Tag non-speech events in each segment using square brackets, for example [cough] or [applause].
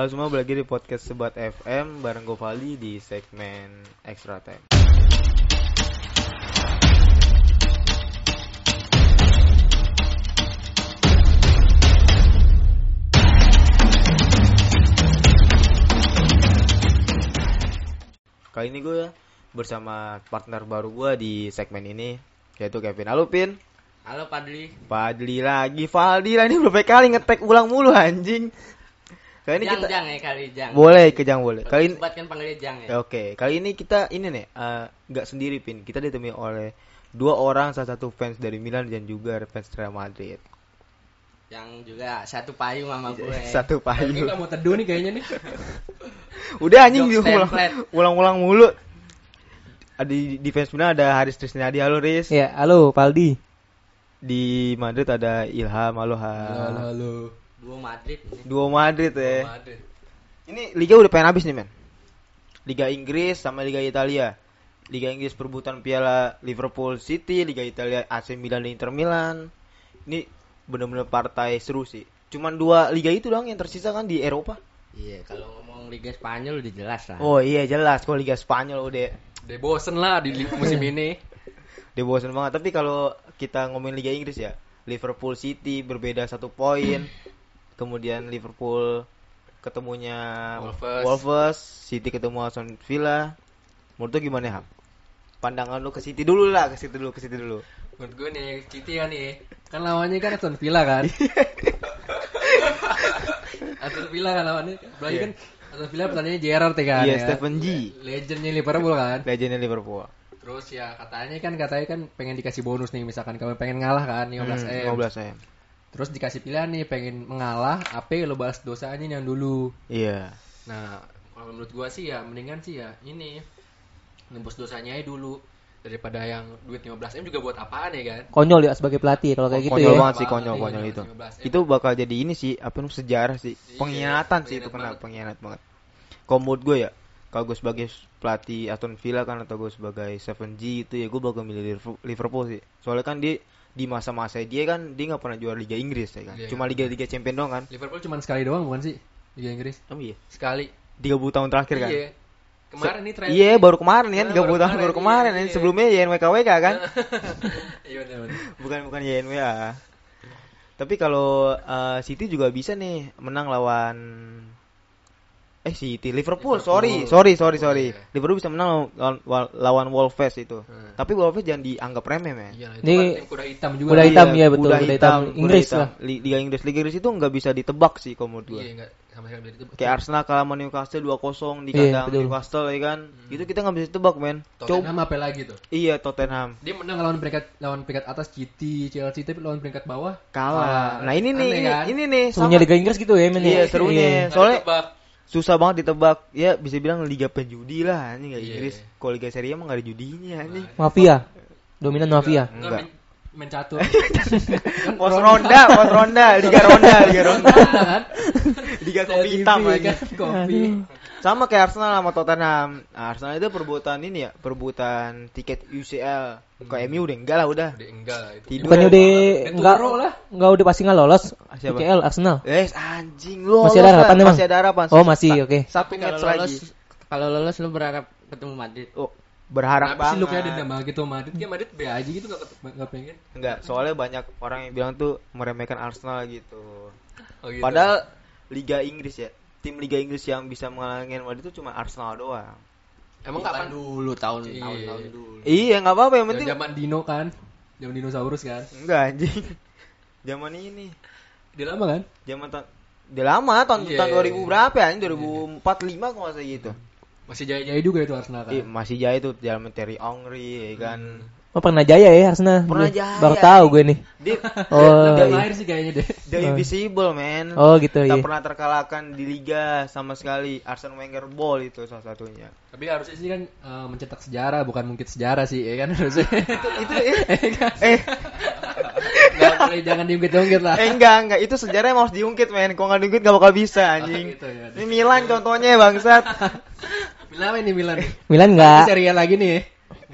Halo semua, balik lagi di podcast Sebat FM bareng Govali di segmen Extra Time. Kali ini gue bersama partner baru gue di segmen ini yaitu Kevin. Halo Pin. Halo Padli. Padli lagi, Faldi lah ini berapa kali ngetek ulang mulu anjing. Kali ini Jang kita Jang ya kali Jang. boleh ke Jang boleh. Kali ini Sobat kan panggilnya Jang ya. Oke, kali ini kita ini nih eh, nggak sendiri pin. Kita ditemani oleh dua orang, salah satu fans dari Milan dan juga fans Real Madrid. Yang juga satu payung sama gue. Satu Ini payung. nggak mau teduh nih kayaknya nih. [laughs] Udah anjing diulang ulang-ulang mulu. Ada di, di fans Milan ada Haris Trisnadi, halo Riz. Ya, halo Paldi. Di Madrid ada Ilham, halo ha. Halo, halo. Dua Madrid ini. Dua Madrid ya. Madrid. Ini liga udah pengen habis nih men. Liga Inggris sama Liga Italia. Liga Inggris perebutan piala Liverpool City, Liga Italia AC Milan dan Inter Milan. Ini bener-bener partai seru sih. Cuman dua liga itu doang yang tersisa kan di Eropa. Iya, kalau ngomong Liga Spanyol udah jelas lah. Oh iya jelas kalau Liga Spanyol udah Udah bosen lah di musim ini. [laughs] dia bosan banget. Tapi kalau kita ngomongin Liga Inggris ya, Liverpool City berbeda satu poin. Kemudian Liverpool ketemunya Wolves. Wolves, City ketemu Aston Villa. Menurut gimana Ham? Pandangan lu ke City dulu lah, ke City dulu, ke City dulu. Menurut gue nih, City kan nih. Kan lawannya kan Aston Villa kan. [laughs] Aston Villa kan lawannya. Berarti Iya. kan Aston Villa pertandingannya Gerrard ya kan. Iya, ya. Stephen G. Legendnya Liverpool kan. Legendnya Liverpool. Terus ya katanya kan katanya kan pengen dikasih bonus nih misalkan kamu pengen ngalah kan 15 Hmm, M. 15 M. Terus dikasih pilihan nih pengen mengalah apa lo balas dosanya yang dulu. Iya. Nah, kalau menurut gua sih ya mendingan sih ya ini nembus dosanya aja dulu daripada yang duit 15 m juga buat apaan ya kan? Konyol ya sebagai pelatih kalau kayak gitu konyol ya. banget sih, konyol, iya, konyol itu. 15 M. Itu bakal jadi ini sih, apa namanya sejarah sih. Iya, Pengkhianatan sih itu kena banget. pengkhianat banget. Kalau menurut gue ya, kalau gue sebagai pelatih Aston Villa kan atau gue sebagai 7G itu ya gue bakal milih Liverpool- Liverpool sih. Soalnya kan dia di masa-masa dia kan dia nggak pernah juara Liga Inggris ya kan. Iya, Cuma iya. Liga-Liga Champion doang kan. Liverpool cuma sekali doang bukan sih Liga Inggris? Oh iya. Sekali. 30 tahun terakhir kan. Iya. Kemarin nih tren. Iya, baru kemarin kan, Nah, 30 baru tahun baru kemarin, iya, iya. Sebelumnya YNWKWK kan. [laughs] Iya benar bukan bukan YNWA. Tapi kalau eh, City juga bisa nih menang lawan eh City Liverpool, Liverpool. sorry sorry sorry Oh, sorry iya. Liverpool bisa menang lawan, lawan Wolves itu. Hmm. Tapi Wolves jangan dianggap remeh men. Iya, Ini kan tim kuda hitam juga. kuda hitam, ya, betul, kuda kuda hitam Inggris kuda lah. Li- Liga Inggris Liga Inggris itu nggak bisa ditebak sih kalau menurut gue. Iya, enggak sama sekali bisa ditebak. Kayak Arsenal kalah sama Newcastle 2-0 di Iya, kandang betul. Newcastle ya kan. Itu kita nggak bisa tebak men. Coba Tottenham apa lagi tuh? iya Tottenham Dia menang lawan peringkat lawan peringkat atas City, Chelsea tapi lawan peringkat bawah kalah. Ah, Nah ini nih ini, kan? ini nih Serunya Liga Inggris gitu ya men Iya, ya. serunya. Iya. Soalnya-. Susah banget ditebak ya bisa bilang liga penjudi lah anjing nggak Iya. Inggris kalau liga Serie A emang nggak ada judinya anjing Mafia. Dominan mafia. Enggak, Enggak. men- mencatur. [laughs] pos ronda pos ronda liga ronda liga ronda kan? liga kopi hitam aja kan? Kopi. Sama kayak Arsenal sama Tottenham nah, Arsenal itu perebutan ini ya perebutan tiket UCL ke MU udah enggak lah udah Udah enggak lah itu. Tidur. Bukannya udah enggak lah. enggak udah pasti nggak lolos Siapa? UCL Arsenal. eh anjing lu Masih ada harapan emang? masih ada harapan Oh, masih, oke. satu Tapi kalau match lolos lagi kalau lolos lu berharap ketemu Madrid. oh, berharap Kenapa sih lu kayak banget dendam banget gitu sama Madrid? Kayak Madrid B aja gitu enggak enggak pengen. enggak soalnya banyak orang yang bilang tuh meremehkan Arsenal gitu Oh gitu. Padahal Liga Inggris ya, tim Liga Inggris yang bisa mengalahkan Madrid itu cuma Arsenal doang. emang kapan dulu tahun Iya. tahun tahun dulu. Iya, nggak apa-apa yang penting. zaman Dino kan? Zaman dinosaurus kan? Enggak anjing. [laughs] Zaman ini, Dia lama kan? zaman tahun Udah lama tahun Iya. tahun 2000 berapa ya? Ini 2045 kalau nggak salah gitu. Masih jaya-jaya juga itu Arsenal kan? Iya, masih jaya tuh zaman Terry Ongri ya kan. Oh pernah jaya ya Arsenal. Pernah Gue jaya. Baru tahu gue nih. Dia [laughs] Oh. Udah lahir sih kayaknya deh. the invisible man. Oh gitu Tak ya. pernah terkalahkan di liga sama sekali. Arsene Wenger Ball itu salah satunya. Tapi harusnya sih kan eh, mencetak sejarah bukan mungkin sejarah sih ya kan harusnya. [laughs] itu eh, [laughs] eh Gak boleh jangan diungkit-ungkit lah. Eh enggak enggak itu sejarah emang harus diungkit men. Kalau nggak diungkit nggak bakal bisa anjing. gitu ya. Ini Milan contohnya bangsat. Milan ini Milan? Milan enggak. Serie A lagi nih.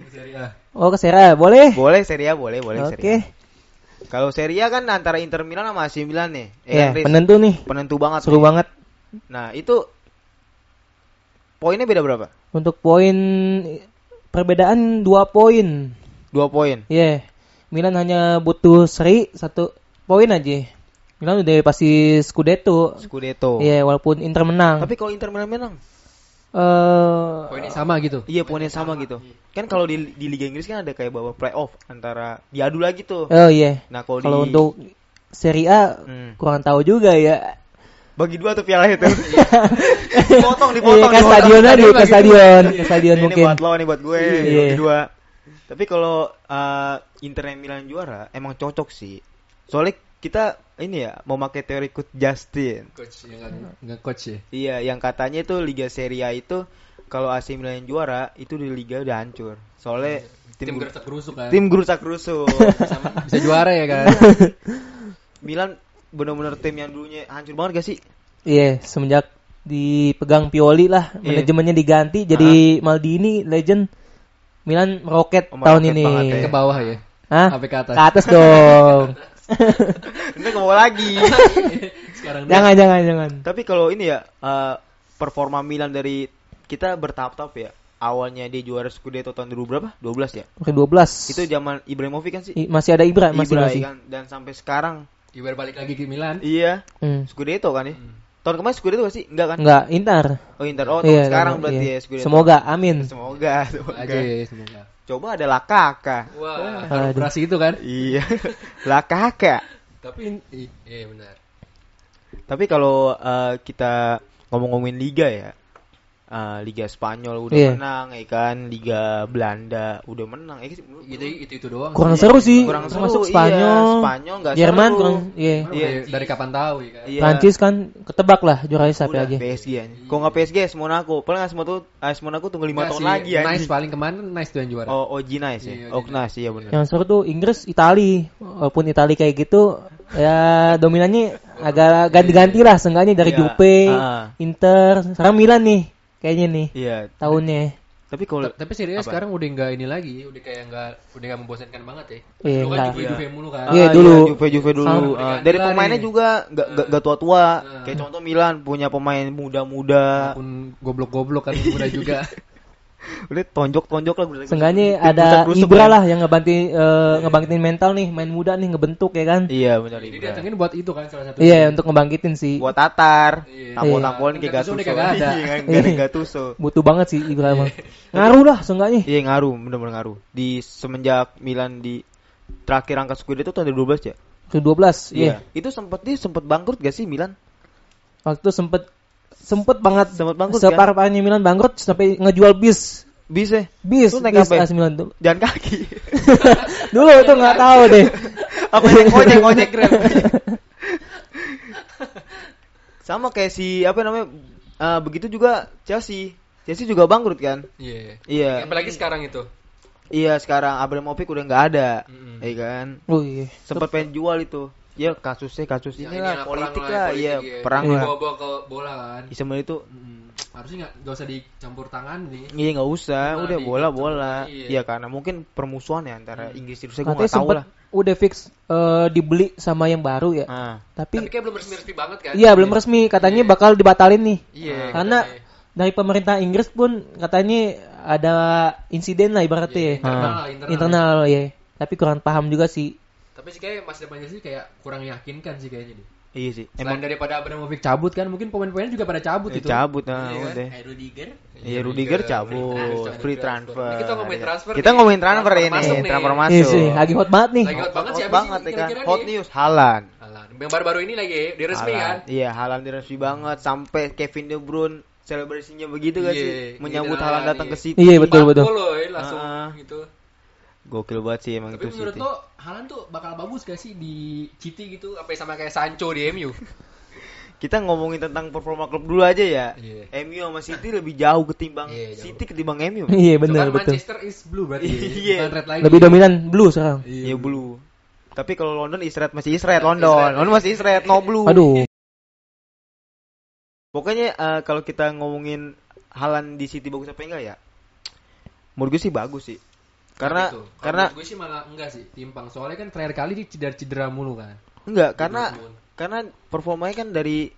Serie A. Oh ke Serie A, boleh. Boleh Serie A boleh boleh Oke. A. Kalau Serie A kan antara Inter Milan sama AC Milan nih. Ya, kan, Riz? penentu nih. penentu banget. Seru nih. banget. Nah, itu poinnya beda berapa? Untuk poin perbedaan dua poin. Dua poin. Iya. Milan hanya butuh seri satu poin aja. Milan udah pasti Scudetto. Scudetto. Iya, walaupun Inter menang. Tapi kalau Inter Milan menang, eh Poinnya sama gitu. iya poinnya sama gitu. Kan kalau di, di Liga Inggris kan ada kayak babak playoff antara diadu lagi tuh. oh iya. Nah, kalau Kalau di untuk Serie A Hmm. kurang tahu juga ya. bagi dua tuh piala itu. [laughs] dipotong, dipotong. Iya, kan dipotong. stadion aja ke stadion, ke stadion ini mungkin. buat lo, ini buat gue, Iya. bagi dua. Tapi kalau uh, Inter Milan juara, emang cocok sih. Soalnya kita ini ya mau pakai teori Coach Justin. Coach yang nggak- nggak coach ya. Iya, yang katanya itu Liga Serie A itu kalau AC Milan yang juara itu di liga udah hancur. Soalnya Tim tim gertak gerusuk kan. tim gerusak rusuk. [laughs] bisa juara ya kan. [laughs] Milan bener-bener tim yang dulunya hancur banget gak sih? Iya, semenjak dipegang Pioli lah, Iya. manajemennya diganti jadi Maldini legend. Milan meroket Oh, tahun ini. ya. Ke bawah ya. Hah? Sampai ke atas. Ke atas dong. [laughs] Ini ke bawah lagi. [laughs] Sekarang dia- jangan, jangan, jangan. Tapi kalau ini ya eh, performa Milan dari kita bertahap-tahap ya. Awalnya dia juara Scudetto tahun 2000 berapa? 12 ya. Oke, 12. Itu zaman Ibrahimovic kan sih? I- masih ada Ibra, masih Ibra masih. kan dan sampai sekarang Ibar balik lagi ke Milan. iya Hmm. Scudetto kan ya. Tahun kemarin Scudetto gak sih? Enggak kan? Enggak, Inter. Oh Inter. Oh, tahun Iya, sekarang berarti iya. ya Scudetto. Semoga, amin. Semoga, [laughs] semoga. Aja ya, semoga. Coba ada Lakaka. Wah, Aduh. operasi itu kan. Iya. [laughs] Lakaka. Tapi iya benar. Tapi kalau eh, kita ngomong-ngomongin liga ya. Eh, liga Spanyol udah Iya. menang ya kan, Liga Belanda udah menang. Eh, menurut Gitu itu itu doang. Kurang sih. seru sih. kurang seru. Termasuk Iya, Spanyol. Spanyol nggak Jerman seru. kurang iya. Iya. dari, dari kapan tahu ya kan? Iya. Prancis kan ketebak lah juara siapa aja. PSG aja. Kalau nggak PSG, AS Monaco. Paling AS Monaco, AS Monaco tunggu 5 Enggak tahun sih, lagi ya. Nice paling kemarin Nice tuh yang juara. Oh, OG Nice ya. Iya, Oh, OG Nice iya benar. Yang seru tuh Inggris, Itali. Walaupun Itali kayak gitu, ya dominannya agak ganti-ganti lah. Seenggaknya dari Iya. Juve, Ah. Inter, sekarang Milan nih. Kayaknya nih Iya. tahunnya. Tapi kalau Ta- Tapi serius Apa? sekarang udah nggak ini lagi, udah kayak nggak udah nggak membosankan banget ya. Iya, Dulu kan. Juve Iya. Juve mulu kan. Iya, Ah, dulu. Juve Juve dulu. Ah, dari pemainnya nih. juga nggak nggak nggak tua-tua. Ah. Kayak contoh Milan punya pemain muda-muda. Walaupun goblok-goblok kan muda juga. [laughs] Udah tonjok-tonjok lah. Seenggaknya Tim ada Ibra kan. lah yang ngebanting eh, ngebangkitin mental nih, main muda nih ngebentuk ya kan. Iya benar Jadi Ibra. datengin buat itu kan salah satu. Iya, untuk ngebangkitin sih. Buat Tatar, Iya. tampol-tampolin kayak Gattuso. Iya, nggak ada Gattuso. Butuh banget sih Ibra emang. [laughs] Ngaruh lah seenggaknya. Iya ngaruh, bener-bener ngaruh. Di semenjak Milan di terakhir angkat Scudetto tahun 2012 ya. Ke 12, iya. Itu sempet dia sempet bangkrut gak sih Milan? Waktu itu sempet sempet banget Sempet bangkrut kan? separahnya Milan bangkrut sampai ngejual bis. Bisa. Bis, Lu naik bis apa? AC Milan dulu. Jalan kaki. [laughs] dulu itu nggak tahu deh. [laughs] apa yang ojek ojek grab. [laughs] Sama kayak si apa namanya? eh, begitu juga Chelsea. Chelsea juga bangkrut kan? Iya. Iya. Apalagi sekarang itu. Iya sekarang Abramovich udah nggak ada, Mm-mm. iya kan? Oh iya. Sempat pengen jual itu. Ya kasusnya kasus Ya, ini inilah lah, politik lah, politik iya ya. perang Iya. lah. Bawa-bawa ke bola kan. Iya, Sebenarnya itu Mm, Harusnya nggak nggak usah dicampur tangan nih. Iya nggak usah, Nah, udah bola bola. Iya. Iya karena mungkin permusuhan ya antara Hmm. Inggris Rusia gue Katanya nggak tahu lah. udah fix eh, dibeli sama yang baru ya. Ah, Tapi Tapi kayak belum resmi-resmi banget kan? iya belum resmi katanya Iya. bakal dibatalin nih. Iya. Karena katanya. dari pemerintah Inggris pun katanya ada insiden lah ibaratnya Iya, ya. internal Ah. lah, internal. Internal ya. Tapi kurang paham juga sih. Tapi sih kayak masa depannya sih kayak kurang meyakinkan sih kayaknya deh. iya sih. Selain Emang daripada Abramovich cabut kan, mungkin pemain-pemainnya juga pada cabut eh, itu. cabut nah, Iya kan? udah. Kayak Rudiger. Iya Rudiger cabut, transfer, free transfer. Kita ngomongin transfer. Kita nih. ngomongin transfer ini, masuk nih. transfer Iya masuk. sih, lagi hot banget nih. Lagi hot banget sih, Hot banget sih ya kan. Hot nih? news Halan. Alah, yang baru-baru ini lagi di resmi kan. Iya, Halan resmi banget sampai Kevin De Bruyne selebrasinya begitu gak Iya, sih? Menyambut iya, Haaland iya. datang ke City. Iya, betul, betul. eh, langsung gitu. Gokil banget sih emang Tapi itu menurut City. lo Haaland tuh bakal bagus gak sih di City gitu apa sama kayak Sancho di MU? [laughs] Kita ngomongin tentang performa klub dulu aja ya. Iya. MU sama City lebih jauh ketimbang Iya, jauh. City ketimbang MU. [laughs] Iya Soalnya benar betul. Manchester is blue berarti. Iya. Bukan red lagi. Lebih dominan blue sekarang. Iya blue. Tapi kalau London is red masih is red London. red. London masih is red no blue. Aduh. Pokoknya eh, kalau kita ngomongin Halan di City bagus apa enggak ya? Menurut gue sih bagus sih. Karena Gitu. Karena gue sih malah enggak sih timpang soalnya kan terakhir kali dia cedera-cedera mulu kan. enggak karena Dortmund. karena performanya kan dari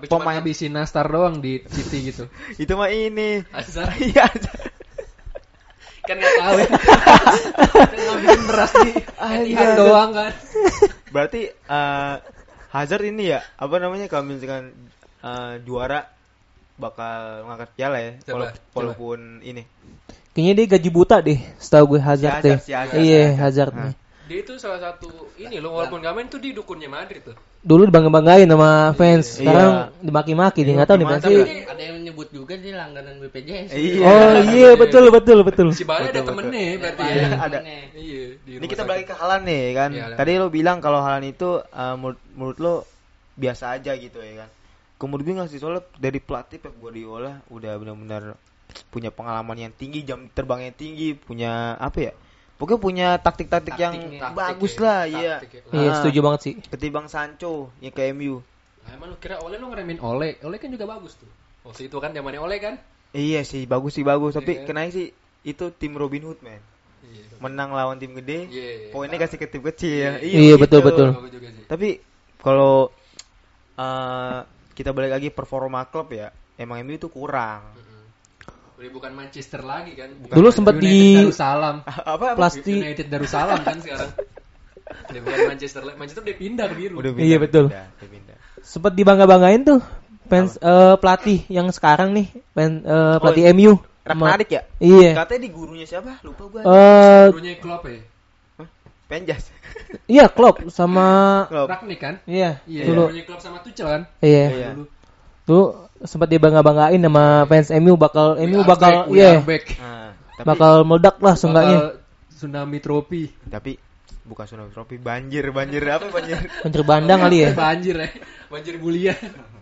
cuma Pemain- ngabisin Nastar doang di City gitu. [laughs] Itu mah ini. Hazard [laughs] Iya. kan nggak tahu ya. [laughs] Kan ngabisin beras di Etihad doang kan. Berarti eh, Hazard ini ya apa namanya kalau misalkan eh, juara bakal ngangkat piala ya Coba, wala- coba. walaupun ini Kayaknya dia gaji buta deh, setahu gue Hazard Si deh. Si Iya, Hazard nih. Dia itu salah satu ini loh walaupun gak main tuh di dukunnya Madrid tuh. Dulu dibangga-banggain sama fans, Iya. sekarang dimaki-maki nih, nggak tahu nih ada yang nyebut juga sih langganan BPJS. Iya. Oh iya betul betul betul. Si Bale ada temennya berarti Ada. ya. Ada. Iya, di Ini kita balik ke Halan nih kan. Iya, Tadi lo bilang kalau Halan itu eh, menurut, menurut lo biasa aja gitu ya kan. Kemudian gue ngasih soalnya dari pelatih Pep Guardiola udah benar-benar punya pengalaman yang tinggi, jam terbang yang tinggi, punya apa ya? Pokoknya punya taktik-taktik yang Taktiknya. bagus Taktik ya, lah, iya. taktik ya. Iya setuju banget sih. Ketimbang Sancho yang ke MU. Nah, emang lu kira Ole lu ngeremin Ole? Ole kan juga bagus tuh. Waktu itu kan zamannya Ole kan? Iya sih, bagus sih bagus, tapi Iya. kenanya sih itu tim Robin Hood, man. Iya. Menang lawan tim gede, Iya. poinnya kasih ke tim kecil. Iya, betul, betul. Juga sih. Tapi kalau eh, kita balik lagi performa klub ya, emang MU itu kurang. Udah bukan Manchester lagi kan? Bukan Dulu United di- Darussalam. [laughs] apa apa? Plasti United Darussalam kan sekarang. Udah bukan Manchester lagi. Manchester udah pindah ke biru. Udah Iya, betul. Pindah, udah pindah. sempet dibangga-banggain tuh fans eh, pelatih yang sekarang nih, fan, eh, pelatih Oh, MU. Ragnarik ya? Iya. Katanya di gurunya siapa? Lupa gua. Eh Gurunya Klopp ya. Penjas. [laughs] iya Klopp sama Klopp. Ragnik kan? iya Iya, dulu. gurunya Klopp sama Tuchel kan? Iya. Iya. Dulu. Tuh sempat dibangga-banggain sama fans MU bakal MU bakal iya are back. Nah, tapi bakal meledak lah seenggaknya. Tsunami trofi. tapi bukan tsunami trofi, banjir, banjir apa banjir? [laughs] Banjir bandang kali ya. Banjir ya. Banjir bulian. [laughs]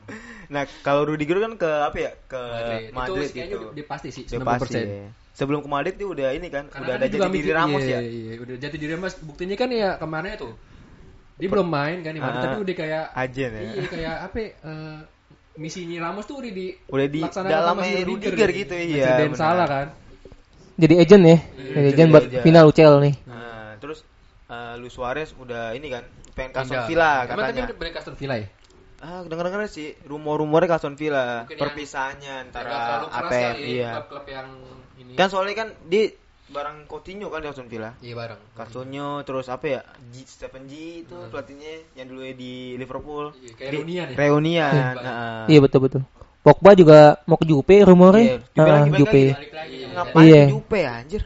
Nah, kalau Rudiger kan ke apa ya? Ke Madrid. Madrid, itu udah, dia pasti sih Udah 90%. pasti. ya. Sebelum ke Madrid dia udah ini kan, Karena udah kan ada dia jati diri Ramos iya, ya. Iya, udah jati diri Ramos. Buktinya kan ya kemarin tuh. Dia belum main kan di Madrid, Ah, tapi udah kayak Ajen ya. Iya, kayak apa ya, eh, misinya Ramos tuh udah di Udah di laksanakan dalamnya Rudiger gitu, iya, Dan salah kan. Jadi agent ya. Jadi jadi agent buat agent. final UCL nih. Nah, terus eh, Luis Suarez udah ini kan pengen ke Aston. Villa Emang tapi katanya. udah balik ke Aston Villa ya? Ah, denger-denger sih rumor-rumornya ke Aston Villa. Mungkin Perpisahannya antara ATM ya, iya. klub-klub yang ini. Kan soalnya kan di barang Coutinho kan di Aston Villa. Iya bareng. Coutinho terus apa ya? G, Stephen G itu pelatihnya yang dulu di Liverpool. Iya, kayak Di- reunian ya? Reunian. Iya. Nah, Iya betul betul. Pogba juga mau ke Jupe rumornya. Iya, Jupe Ah, lagi, Jupe. lagi. Lagi. Ngapain Iya. ke Jupe anjir?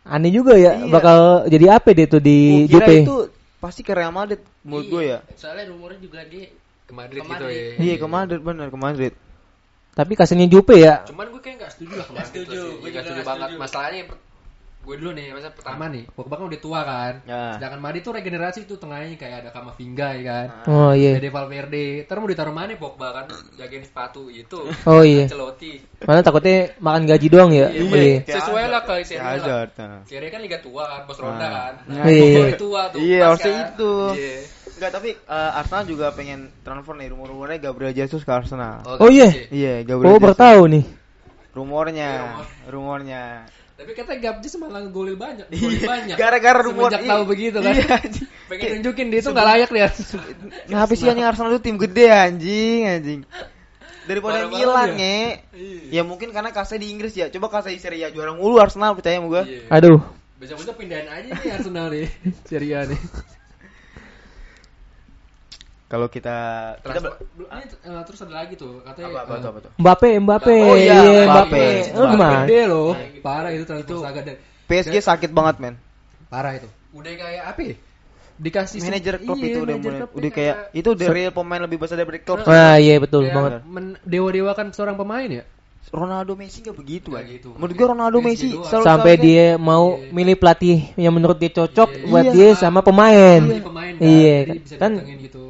Aneh juga ya Iya. bakal jadi apa dia tuh di Gua kira Jupe. itu pasti ke Real Madrid menurut gue ya. Soalnya rumornya juga dia Ke Madrid Ke gitu Madrid. ya. Iya ke Madrid bener ke Madrid. Tapi kasihnya Jupe ya. Cuman gue kayak gak setuju lah Madrid setuju, gue Nggak juga setuju banget. Masalahnya gue dulu nih, masa pertama nih, Pogba kan udah tua kan. Ya. Sedangkan Madrid tuh regenerasi tuh tengahnya kayak ada Kamavinga ya kan. Oh iya. Fede Valverde. Ntar mau ditaruh mana Pogba kan jagain sepatu itu. Oh iya. Ancelotti. Mana takutnya makan gaji doang ya. Iya, Iya. Kayak Sesuai lah Kayak Serie A lah. Hazard. nah. Serie A kan liga tua kan, bos ronda Ah. kan. Iya, iya. Pogba tua tuh. Iya, harusnya kan. itu. Iya. Enggak, tapi eh, Arsenal juga pengen transfer nih rumor-rumornya Gabriel Jesus ke Arsenal. Oh, iya. gitu sih. Iya, Gabriel Oh Jesus. baru tahu nih. Rumornya, Iya, rumor. rumornya. Tapi kata Gabjes malah ngegolin banyak, [laughs] ngegolin banyak. Gara-gara rumor Semenjak tahu begitu kan. Iya, [laughs] anjing. Pengen nunjukin dia tuh gak layak dia. [laughs] Nah, habis anjing Arsenal itu tim gede anjing, anjing. Daripada Milan, nge. Iya. Ya mungkin karena kasih di Inggris ya. Coba kasih di Serie A juara mulu Arsenal percaya sama gua. Iya. Aduh. Besok-besok pindahin aja nih Arsenal nih. Serie A nih. Kalau kita kita ini, eh, terus ada lagi tuh katanya apa apa eh, tuh, apa tuh? Mbappe, Mbappe. Oh iya, Iya, Mbappe. Mbappe. Lu gimana? Gede loh. Parah itu transfer saga dan PSG sakit banget, men. parah itu. Udah kayak apa ya? Dikasih Manajer klub Iya, itu udah mulai udah dia kayak itu udah real pemain lebih besar dari klub. Nah, iya betul kayak banget. men- dewa-dewakan seorang pemain ya. Ronaldo Messi gak begitu kan? gitu. Menurut gua Ronaldo Messi doang. selalu Sampai selalu- dia mau milih pelatih yang menurut dia cocok Iya. buat Iya. dia sama pemain. Jadi pemain kan. Iya, kan gitu.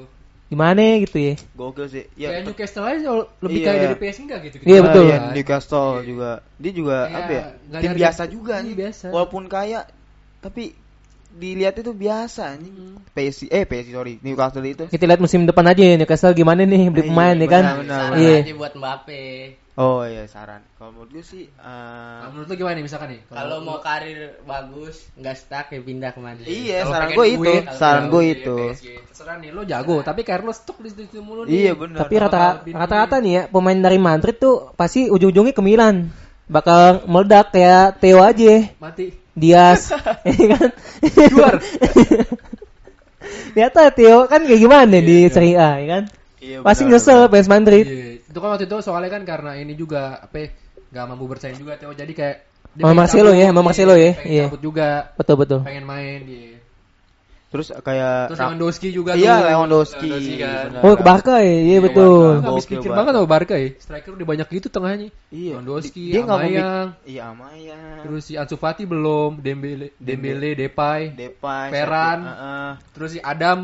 Gimana gitu ya. gokil sih. kayak Ya, Newcastle aja lebih Iya. kayak dari PSG enggak gitu. Iya, Ah, betul. iya, Newcastle juga. Dia juga Kayak apa ya? Tim biasa juga iya, nih. biasa. Walaupun kaya tapi dilihat itu biasa anjing. PSG eh PSG sorry Newcastle itu. Kita lihat musim depan aja ya Newcastle gimana nih beli Iya, pemain ya kan. Saran Iya. aja buat Mbappe. Oh iya saran. Kalau menurut gue sih eh, Nah, menurut lu gimana nih misalkan nih? Kalau mau karir bagus, nggak stuck ya pindah ke Madrid. Iya, Kalau saran gue itu, kalau saran gue itu. PSG. Terserah nih lo jago, tapi Carlos stuck di situ mulu nih. Iya benar. Tapi rata- rata-rata nih ya pemain dari Madrid tuh pasti ujung-ujungnya ke Milan. Bakal meledak kayak Theo aja. Mati. Dias, [laughs] ya kan? Juar. [laughs] Ternyata Theo kan kayak gimana di Serie A, ya kan? Iya, Pasti benar, nyesel fans Madrid. Iya, itu kan waktu itu soalnya kan karena ini juga apa ya, nggak mampu bersaing juga Theo jadi kayak Sama pengen Marcelo ya, iya, Marcelo ya, pengen iya. cabut juga Betul betul. pengen main dia Terus kayak terus Lewandowski juga Iya, tuh. Lewandowski. kan Benar. Oh, ke Barca ya, iya betul. Barca. habis pikir banget sama Barca ya striker udah banyak gitu tengahnya Iya. Lewandowski Dia Amayang Iya, Amayang. terus si Ansu Fati belum Dembele Dembele Depay Depay, Ferran. Sati- Heeh. terus si Adam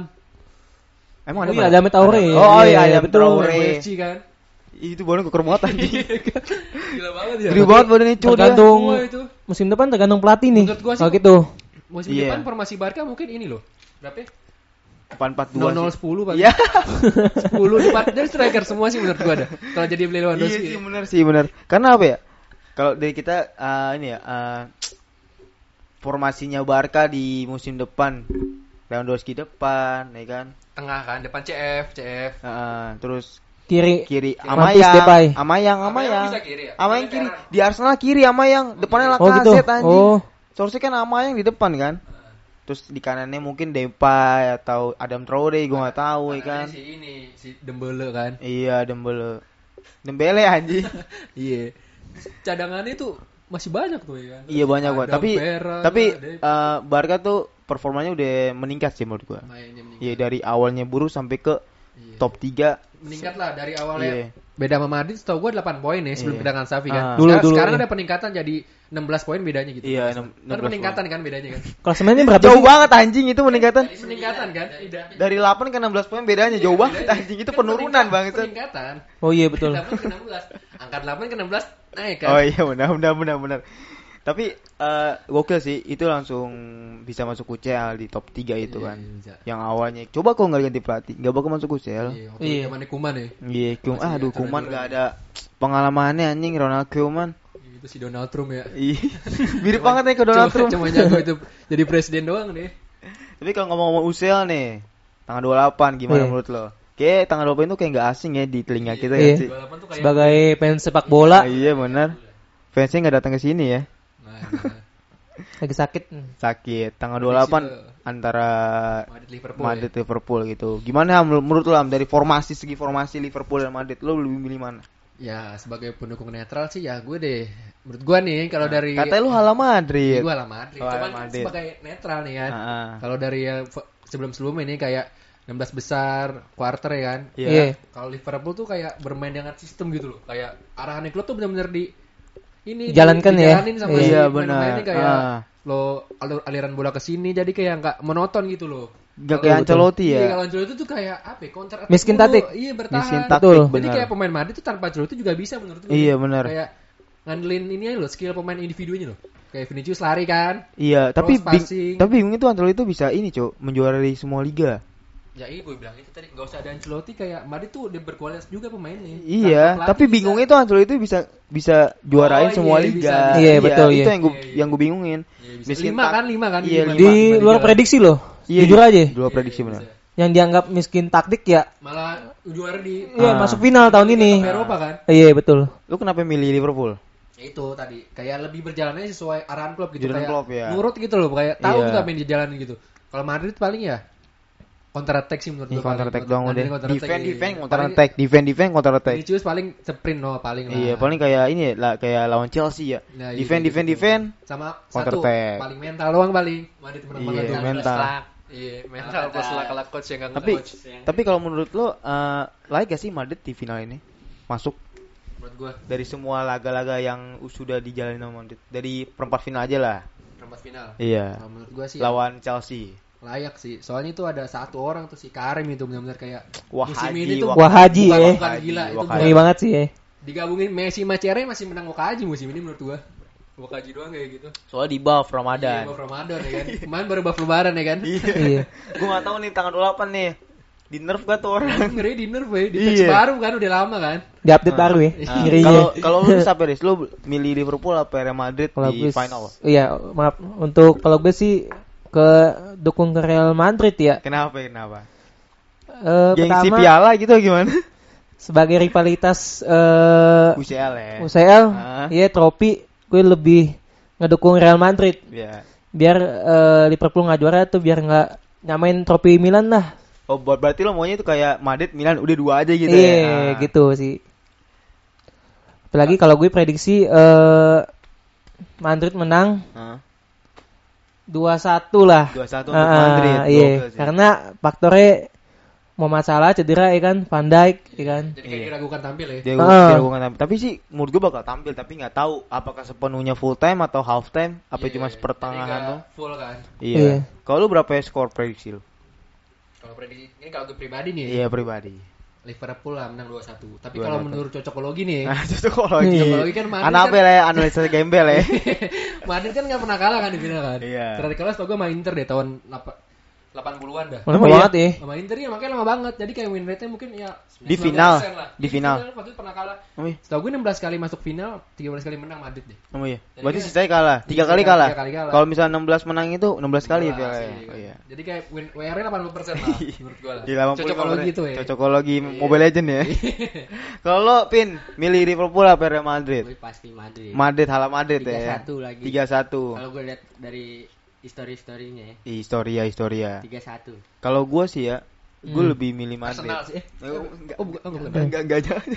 Emang Oh ada iya, Bang? ada Traore. Ada- Oh iya, ada betul. Traore. UFC kan Itu baru keker banget [laughs] anjing. gila banget ya Gede banget badannya cuy. Tergantung musim depan tergantung pelatih nih. Menurut gua sih- Kalau gitu. musim Iya. depan formasi Barca mungkin ini loh berapa ya? 842 00 sih. 10 paling Iya. 10 depan dari striker semua sih menurut gua ada kalau jadi beli Iya Lewandowski sih benar sih benar. Karena apa ya? Kalau dari kita eh, ini ya eh, formasinya Barca di musim depan Lewandowski depan, ya kan? tengah kan depan CF CF Heeh, terus Kiri. kiri Amayang. Amayang, Amayang Amayang. bisa kiri ya? Amayang kiri. Di Arsenal kiri Amayang, depannya Oh gitu. Lacazette anjing. Oh. Seharusnya kan Amayang di depan kan? Terus di kanannya mungkin Depay atau Adam Traore, gue nggak tahu ya kan? Si ini si Dembele kan Iya, Dembele. Dembele anjing. [laughs] iya cadangannya tuh masih banyak tuh ya kan iya banyak gua. Tapi Ferran, tapi eh, Barca tuh performanya udah meningkat sih menurut gua. Iya dari awalnya buruk sampai ke Iya. top 3 meningkat lah dari awalnya Iya. Beda sama Madrid setahu gua 8 poin ya sebelum Iya. kedatangan Safi kan Ah. Dulu, sekarang, dulu, sekarang iya. ada peningkatan jadi 16 poin bedanya gitu Iya, kan enam- 16 peningkatan kan bedanya kan [laughs] Klasemennya berapa Jauh sih? banget anjing itu peningkatan. peningkatan kan tidak Dari 8 ke 16 poin bedanya jauh banget anjing itu Kan penurunan peningkat- Bang itu. peningkatan Oh iya betul. 8 ke 16 angkat 8 ke 16 naik kan Oh iya benar benar benar benar. Tapi eh gokil sih itu langsung bisa masuk UCL di top 3 itu Iya, kan. bisa. Yang awalnya coba kok nggak ganti pelatih, nggak bakal masuk UCL. iya waktu Iya. zamannya Kuman ya Iya, Kum, Masih aduh Kuman nggak ada pengalamannya anjing Ronald Koeman. itu si Donald Trump ya Iya. [laughs] [laughs] Mirip banget nih ke Donald Trump. cuma jago itu jadi presiden doang deh Tapi kalau ngomong-ngomong UCL nih, tanggal 28 gimana Iya. menurut lo? Kayak tanggal 28 itu kayak nggak asing ya di telinga kita Iya. ya sih. 28 tuh kayak Sebagai fans sepak bola Ah, iya benar. Fansnya nggak datang ke sini ya. Nah, nah. lagi sakit. Sakit. Tanggal Prediksi 28 lo. antara Madrid Liverpool Madrid Liverpool gitu. Gimana Ham, menurut lo Ham, dari formasi segi formasi Liverpool dan Madrid lo lebih milih mana? ya? ya sebagai pendukung netral sih ya gue deh menurut gue nih kalau dari Katanya lu hala Madrid. gue lah Madrid Oh, cuman Madrid. sebagai netral nih kan ah. kalau dari yang sebelum sebelumnya ini kayak 16 besar quarter ya kan Iya. Iya. kalau Liverpool tuh kayak bermain dengan sistem gitu loh kayak arahan klub tuh benar-benar di ini Jalankan ya. sama Iya, si benar. kayak Ah. lo alur- aliran bola ke sini jadi kayak nggak monoton gitu loh Gak kayak Ancelotti Iya, ya. kalau Ancelotti tuh kayak apa ya, counter attack Miskin taktik. Iya, bertahan. Miskin taktik, Jadi benar. kayak pemain Madrid tuh tanpa Ancelotti juga bisa menurut gue. Iya, benar. Kayak ngandelin ini aja loh, skill pemain individunya loh. Kayak Vinicius lari kan. Iya, tapi bing, tapi bingung itu Ancelotti itu bisa ini, Cuk, menjuarai semua liga. Ya iya gue bilang itu tadi nggak usah ada Ancelotti kayak Madrid tuh udah berkualitas juga pemainnya. Iya, tapi bingungnya itu Ancelotti itu bisa bisa juarain Oh, semua iya, liga. bisa. Iya, betul, Itu iya. yang gue Iya, iya. yang gue bingungin. Iya, bisa. Miskin lima tak- kan, lima kan. Iya, lima. Di Lima luar prediksi loh. Iya, Jujur aja. Di luar Iya, prediksi iya, benar. bisa. Yang dianggap miskin taktik ya. Malah juara di Iya, Ah. masuk final tahun ini. Eropa kan. Iya, betul. Lu kenapa milih Liverpool? Ya itu tadi kayak lebih berjalannya sesuai arahan klub gitu Jalan kayak klub, ya. nurut gitu loh kayak tahu Iya. juga main di jalan gitu kalau Madrid paling ya counter attack sih menurut gua counter attack doang udah. Defend iya. defend counter attack, defend defend counter attack. Vinicius paling sprint no paling lah Iya, paling kayak ini ya, lah kayak lawan Chelsea ya. Nah, iya, defend gitu. defend defend. sama Counter attack. paling mental doang paling Madrid menang Iya, mental. iya mental plus lah kalau coach yang nggak Tapi coach tapi kalau menurut lo eh layak gak sih Madrid di final ini? Masuk menurut gua dari semua laga-laga yang sudah dijalani sama Madrid. Dari perempat final aja lah. perempat final Iya. Nah, menurut gua sih Lawan Chelsea. Layak sih soalnya itu ada satu orang tuh si Karim itu benar-benar kayak Wah, musim Haji, ini tuh wah. Wah, Haji bukan, ya. bukan Haji, gila itu wah, bukan- Ngeri banget sih ya. digabungin Messi sama CR masih menang Wakaji musim ini menurut gua Gua kaji doang kayak gitu. Soalnya di buff Iya, Ramadan. buff Ramadan ya kan. Kemarin baru buff lebaran ya kan. Iya. Gue gak tahu nih tanggal 28 nih. Di nerf gak tuh orang? Ngeri di nerf ya, di patch Iya. baru kan udah lama kan. Di update baru ya. Nah, Ngerinya. Kalau kalau lu [laughs] siapa Riz? Lu milih Liverpool apa Real Madrid Kalau di gue final? Iya, maaf untuk kalau gue sih ke dukung ke Real Madrid ya. Kenapa? Kenapa? Eh Gengsi pertama piala gitu gimana? sebagai rivalitas eh UCL ya. UCL, Ah. iya trofi gue lebih ngedukung Real Madrid Iya. biar eh, Liverpool nggak juara tuh biar nggak nyamain trofi Milan lah. Oh, ber- berarti lo maunya itu kayak Madrid Milan udah dua aja gitu Iya, ya. Ah. gitu sih. Apalagi kalau gue prediksi eh Madrid menang Ah. 2-1 lah. 2-1 untuk Ah, Madrid. Iya, Gokil sih. karena faktornya mau masalah cedera ya kan, Van Dijk ya kan. Jadi kayak Iya. diragukan tampil ya. Dia Ah. diragukan tampil. Tapi sih menurut gue bakal tampil tapi nggak tahu apakah sepenuhnya full time atau half time apa Iya, cuma iya. tuh. nggak full kan. Iya. Iya. Kalau lu berapa ya skor prediksi lu? Kalau prediksi ini kalau gue pribadi nih, Iya pribadi. Liverpool lah menang 2-1. Tapi 2-1. kalau menurut cocokologi nih, Nah, [laughs] cocokologi. Cocokologi kan Madrid Anak kan- ya analisa gembel ya. [laughs] Madrid kan nggak pernah kalah kan di final kan. Iya. Terakhir kalah tau gue sama Inter deh tahun 80-an dah. Lama Emang banget ya. Sama Inter ya makanya lama banget. Jadi kayak win rate-nya mungkin ya Di 19% final. lah. Di final. Waktu itu pernah kalah. Oh iya. Setahu gue 16 kali masuk final, 13 kali menang Madrid deh. Oh iya. Jadi Berarti sisanya kalah. Tiga Iya, kali kalah. tiga kali kalah. Kalau misalnya 16 menang itu 16 kali Wah, ya. sih. Oh iya. Jadi kayak win WR 80% lah menurut gue lah. Di 80 Cocokologi itu ya. Cocokologi Mobile Legend ya. Kalau lo Pin milih Liverpool apa Real Madrid? Gue pasti Madrid. Madrid hala Madrid ya. 3-1 lagi. 3-1. Kalau gue lihat dari histori-historinya ya. Historia historia. 3-1. Kalau gue sih ya, gue Hmm. lebih milih Madrid. Arsenal sih. Eh, Eh, enggak, Oh, bukan, oh, bukan. enggak, enggak, jangan.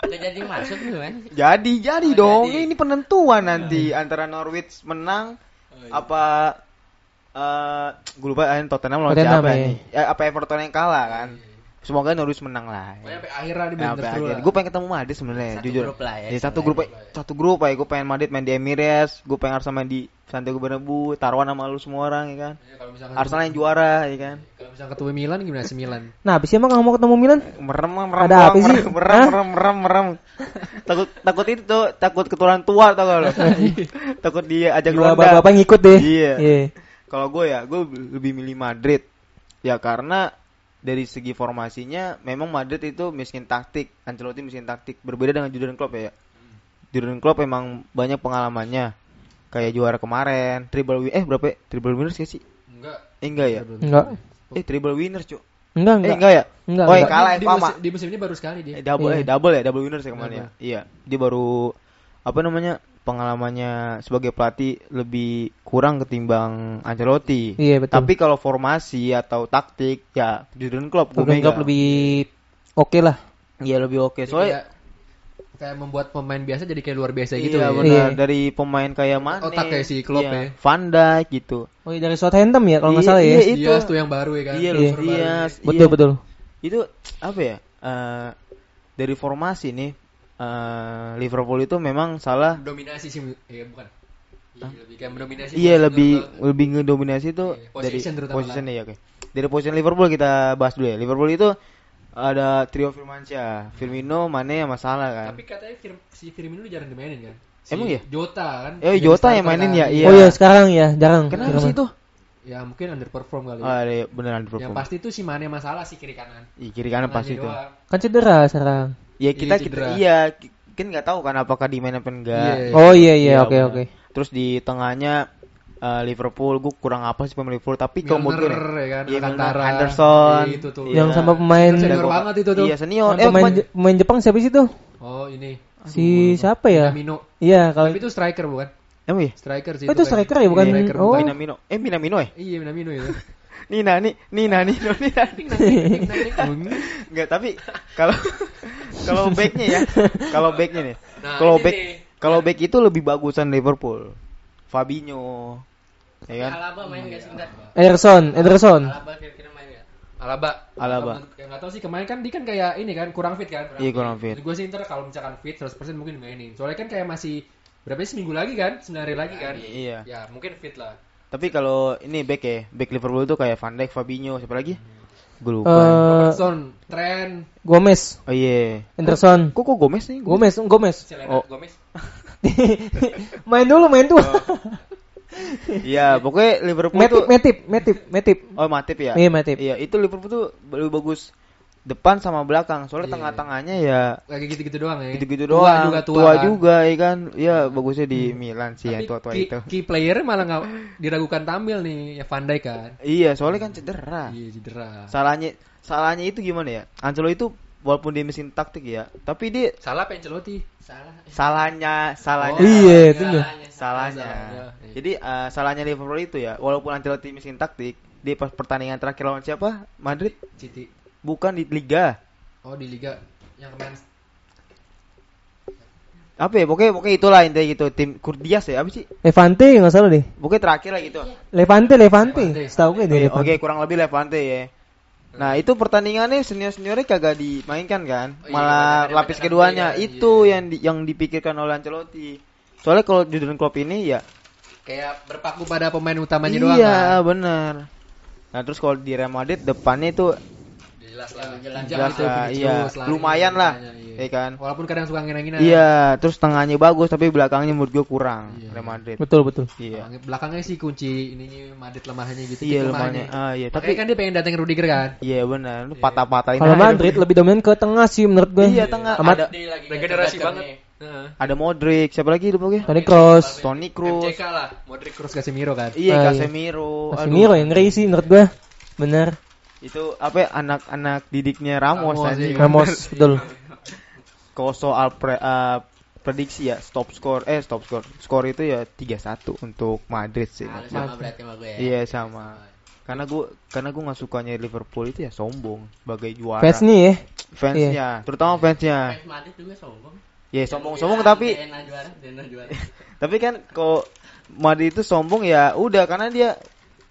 Udah jadi masuk nih kan. Jadi, jadi Oh, dong. jadi. Ini penentuan nanti antara Norwich menang Oh, iya. apa eh gue lupa eh, Tottenham lawan siapa iya. nih? Ya, apa Everton yang kalah kan? Semoga Norwich menang lah. Pokoknya sampai akhirnya di Ya, akhir. lah. Gue pengen ketemu Madrid sebenarnya, Satu jujur. grup lah ya, Iya, satu grup, satu grup ya. Gue pengen Madrid main di Emirates, gue pengen Arsenal main di Santiago Bernabeu, taruhan sama lu semua orang ya kan. Ya, Arsenal yang juara ya kan. kalau misalkan ketemu Milan gimana sih Milan? Nah, habis emang kamu mau ketemu Milan? Merem merem Ada apa sih? merem merem merem merem takut takut itu tuh, takut keturunan tua tau gak lo? [laughs] takut dia ajak Dua ronda. bapak-bapak ngikut deh. Iya. Iya. Kalau gue ya, gue lebih milih Madrid. Ya karena dari segi formasinya memang Madrid itu miskin taktik, Ancelotti miskin taktik. Berbeda dengan Jurgen Klopp ya. Jurgen Klopp emang banyak pengalamannya. Kayak juara kemarin, triple win eh berapa? ya? Triple winners gak sih? Enggak. Eh enggak ya? Enggak. Eh triple winners, Cuk. Enggak, Eh enggak. enggak ya? Enggak, oh, enggak. kalah di, musim, di musim ini baru sekali dia. Eh, double Iya. eh double ya, double winners ya kemarin ya. Iya, dia baru apa namanya? Pengalamannya sebagai pelatih lebih kurang ketimbang Ancelotti. Iya, betul. Tapi kalau formasi atau taktik ya Jurgen Klopp gue Jurgen Klopp lebih oke lah. Iya lebih oke. Jadi Soalnya kayak, kayak membuat pemain biasa jadi kayak luar biasa iya, gitu ya. benar Iya. dari pemain kayak Mane, Otak kayak si Klopp iya, ya. Van Dijk gitu. Oh, iya, dari Southampton ya kalau nggak Iya, salah ya. iya, itu. Dias tuh yang baru ya kan. Iya, Iya. loh, Baru iya, Betul, iya. betul. Itu apa ya? eh, dari formasi nih eh, Liverpool itu memang salah Dominasi sih, iya bukan. Iya, lebih kayak mendominasi. Iya posisi lebih menurut lebih ngedominasi itu Iya, dari position terutama positionnya ya oke. Dari position Liverpool kita bahas dulu ya. Liverpool itu ada trio Firmansyah, Firmino, Mane sama Salah kan. Tapi katanya Fir- si Firmino jarang dimainin kan. Si Emang iya? Jota kan. Eh, Jota yang mainin kan. ya, iya. Oh iya, sekarang ya, jarang. Kenapa Jarang. sih itu? Ya mungkin underperform kali. Ah, ada beneran yang Liverpool. pasti tuh si Mane masalah si kiri kanan. Ih, kiri kanan pasti itu. Doang. Kan cedera sekarang. Ya kita Iya, kita iya kan nggak tahu kan apakah di main apa enggak. Iya. Oh iya iya, Iya, oke oke. Terus di tengahnya eh, Liverpool gue kurang apa sih pemain Liverpool tapi kalau menurut gue ya kan, iya, Alcantara. Anderson Iya, itu tuh. iya. Yang sama pemain Senior Jago- banget itu tuh. Iya senior. Eh, pemain, pemain- Je- pemain Jepang siapa sih tuh? Oh ini. Si siapa ya? Minamino. Iya, kalau Tapi itu striker bukan? Emang iya? Striker sih. Oh, itu striker ya, bukan? Iya, striker, Oh. Minamino. Eh Minamino ya? Iya Minamino itu. [laughs] Nina nih, Nina Nino [laughs] Nina. Enggak, tapi kalau kalau backnya ya, kalau backnya nih, Nah, kalau back nih. kalau back itu lebih bagusan Liverpool. Fabinho, ya kan? Alaba main gak sih? Ederson, Ederson. Alaba kira-kira main gak? Alaba. Alaba. Yang nggak tahu sih kemarin kan dia kan kayak ini kan kurang fit kan? Iya, kurang fit. Gue sih ntar kalau misalkan fit 100% mungkin dimainin. Soalnya kan kayak masih berapa sih seminggu lagi kan? 9 hari lagi kan? Iya. Ya mungkin fit lah. Tapi kalau ini back ya, back Liverpool itu kayak Van Dijk, Fabinho, siapa lagi? Gue lupa. Robertson, Trent, Gomez, oh iya. Ederson, Kok kok Gomez nih? Gomez, Gomez. Selena Oh. Gomez. [laughs] main dulu, main dulu. Iya, pokoknya Liverpool Matip, tuh Matip, Matip, Matip. Oh, Matip ya? Iya, Matip. Iya, itu Liverpool tuh lebih bagus depan sama belakang. Soalnya Iya. tengah-tengahnya ya Kayak gitu-gitu doang ya. gitu-gitu Tua doang. juga tua, tua kan. Hmm. juga ya kan. Iya, bagusnya di Milan sih yang tua-tua key, itu. key player malah nggak diragukan tampil nih ya Van Dijk kan. Iya, soalnya kan cedera. Iya cedera. Salahnya salahnya itu gimana ya? Ancelotti itu walaupun dia mesin taktik ya, tapi dia Salah apa Ancelotti? Salah. salahnya salahnya Oh, Iya, itu Salahnya, salahnya. salahnya. Iya. Jadi eh, salahnya Liverpool itu ya, walaupun Ancelotti mesin taktik, di pas pertandingan terakhir lawan siapa? Madrid Citi. Bukan di liga. Oh di liga yang kemarin Apa ya? Pokoknya pokoknya itulah intinya gitu. Tim Kurdias ya, apa sih? Levante nggak salah deh. Pokoknya terakhir lah gitu. Levante, Levante. Levante. Setahu gue deh Oke, Levante. oke, kurang lebih Levante ya. Nah, itu pertandingannya senior-seniornya kagak dimainkan kan? Oh iya, Malah lapis keduanya kan, itu iya. yang di, yang dipikirkan oleh Ancelotti. Soalnya kalau Jurgen Klopp ini ya kayak berpaku pada pemain utamanya doang iya, kan. benar. Nah, terus kalau di Real Madrid depannya itu Jelas lah. Jelas. Jelas lah, iya, lari, lumayan lah, iya. ya kan? Walaupun kadang suka ngina-ngina. Iya, terus tengahnya bagus tapi belakangnya menurut gue kurang Iya. Real Madrid. Betul, betul. Iya. Belakangnya- Belakangnya sih kunci ininya Madrid lemahnya gitu. Iya, lemahnya. Ah, iya, Tapi tapi kan dia pengen datengin Rudiger kan. iya benar. Lu patah-patahin Kalau aja Madrid lebih dominan ke tengah sih menurut gue. Iya, tengah. Amat Ada Regenerasi banget. Heeh. ada Modric, siapa lagi lupa gue? Toni Kroos. Toni Kroos. MCK lah, Modric Kroos Casemiro kan. Iya, Ah, iya. Casemiro. Casemiro yang ngeri sih menurut gue. Bener. Itu apa ya, anak-anak didiknya Ramos, Ramos, anjing. iya. Ramos, betul. [laughs] Kalau soal pre- eh, prediksi ya, stop score eh stop score. Skor itu ya 3-1 untuk Madrid sih. Ah, lu sama berarti sama gue ya. Iya, sama. Karena gue karena gue nggak sukanya Liverpool itu ya sombong sebagai juara. Fans nih ya. fansnya, terutama fansnya. Fans Madrid juga sombong. Ya sombong-sombong tapi juara, juara. [laughs] tapi kan kalau Madrid itu sombong ya udah karena dia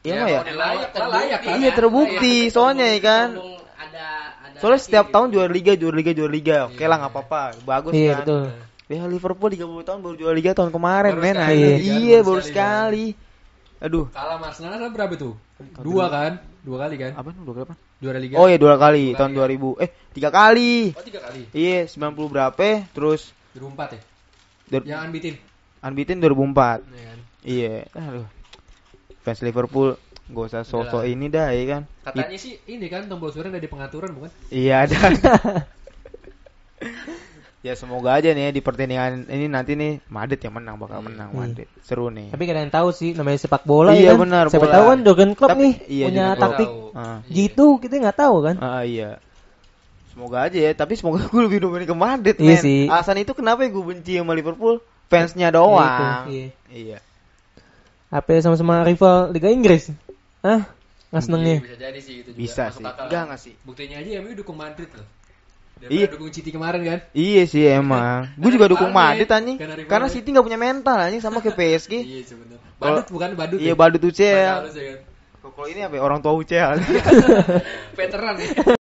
ya, mah ya. udah layak, lah, layak kan. Iya terbukti soalnya ya kan. Ada ada Soalnya setiap lagi tahun gitu. juara liga, juara liga, juara liga. Oke lah nggak apa-apa, bagus Iya, kan. betul. Ya Liverpool 30 tahun baru juara liga tahun kemarin, Baru men. sekali, anjing. kan? Iya, Baru baru sekali, sekali. Aduh, Kalah Arsenal kan berapa tuh? Dua kan? Dua kali kan? apa dua kali apa? Juara Liga. Oh iya dua kali Dua tahun kali, 2000. Eh, tiga kali. Oh, tiga kali. Iya, 90 berapa? Terus 2004 ya? dur- Yang unbeaten. unbeaten 2004. Iya kan? Iya, aduh. Fans Liverpool gak usah sosok ini dah ya kan. Katanya sih ini kan tombol suara dari pengaturan bukan? Iya ada. [laughs] [laughs] ya semoga aja nih ya di pertandingan ini nanti nih Madrid yang menang bakal menang Hmm. Madrid. Seru nih. Tapi kalian tahu sih namanya sepak bola Iya, ya kan. benar, Siapa bola. tahu kan Jurgen Klopp Tapi- nih iya, punya Jurgen taktik. Ah. gitu kita nggak tahu kan. Ah iya. Semoga aja ya, tapi semoga [laughs] gue lebih dominan ke Madrid, Iya men. sih. Alasan itu kenapa gue benci sama Liverpool? Fansnya doang. Ya itu, iya. Iya. Apa ya, sama-sama rival Liga Inggris? Hah? Nggak senengnya. Iya, bisa jadi sih itu juga. Bisa Masuk sih. Enggak enggak sih? Buktinya aja MU dukung Madrid loh. Daripada Iya. dukung City kemarin kan? Iya sih emang. Gue juga dukung Madrid anjing. karena. Karena City nggak punya mental anjing sama kayak PSG. [laughs] Iya sebenarnya. Badut bukan badut. Iya ya? badut UCL. ya kan? Kalau ini apa? ya? Orang tua UCL. [laughs] Veteran ya.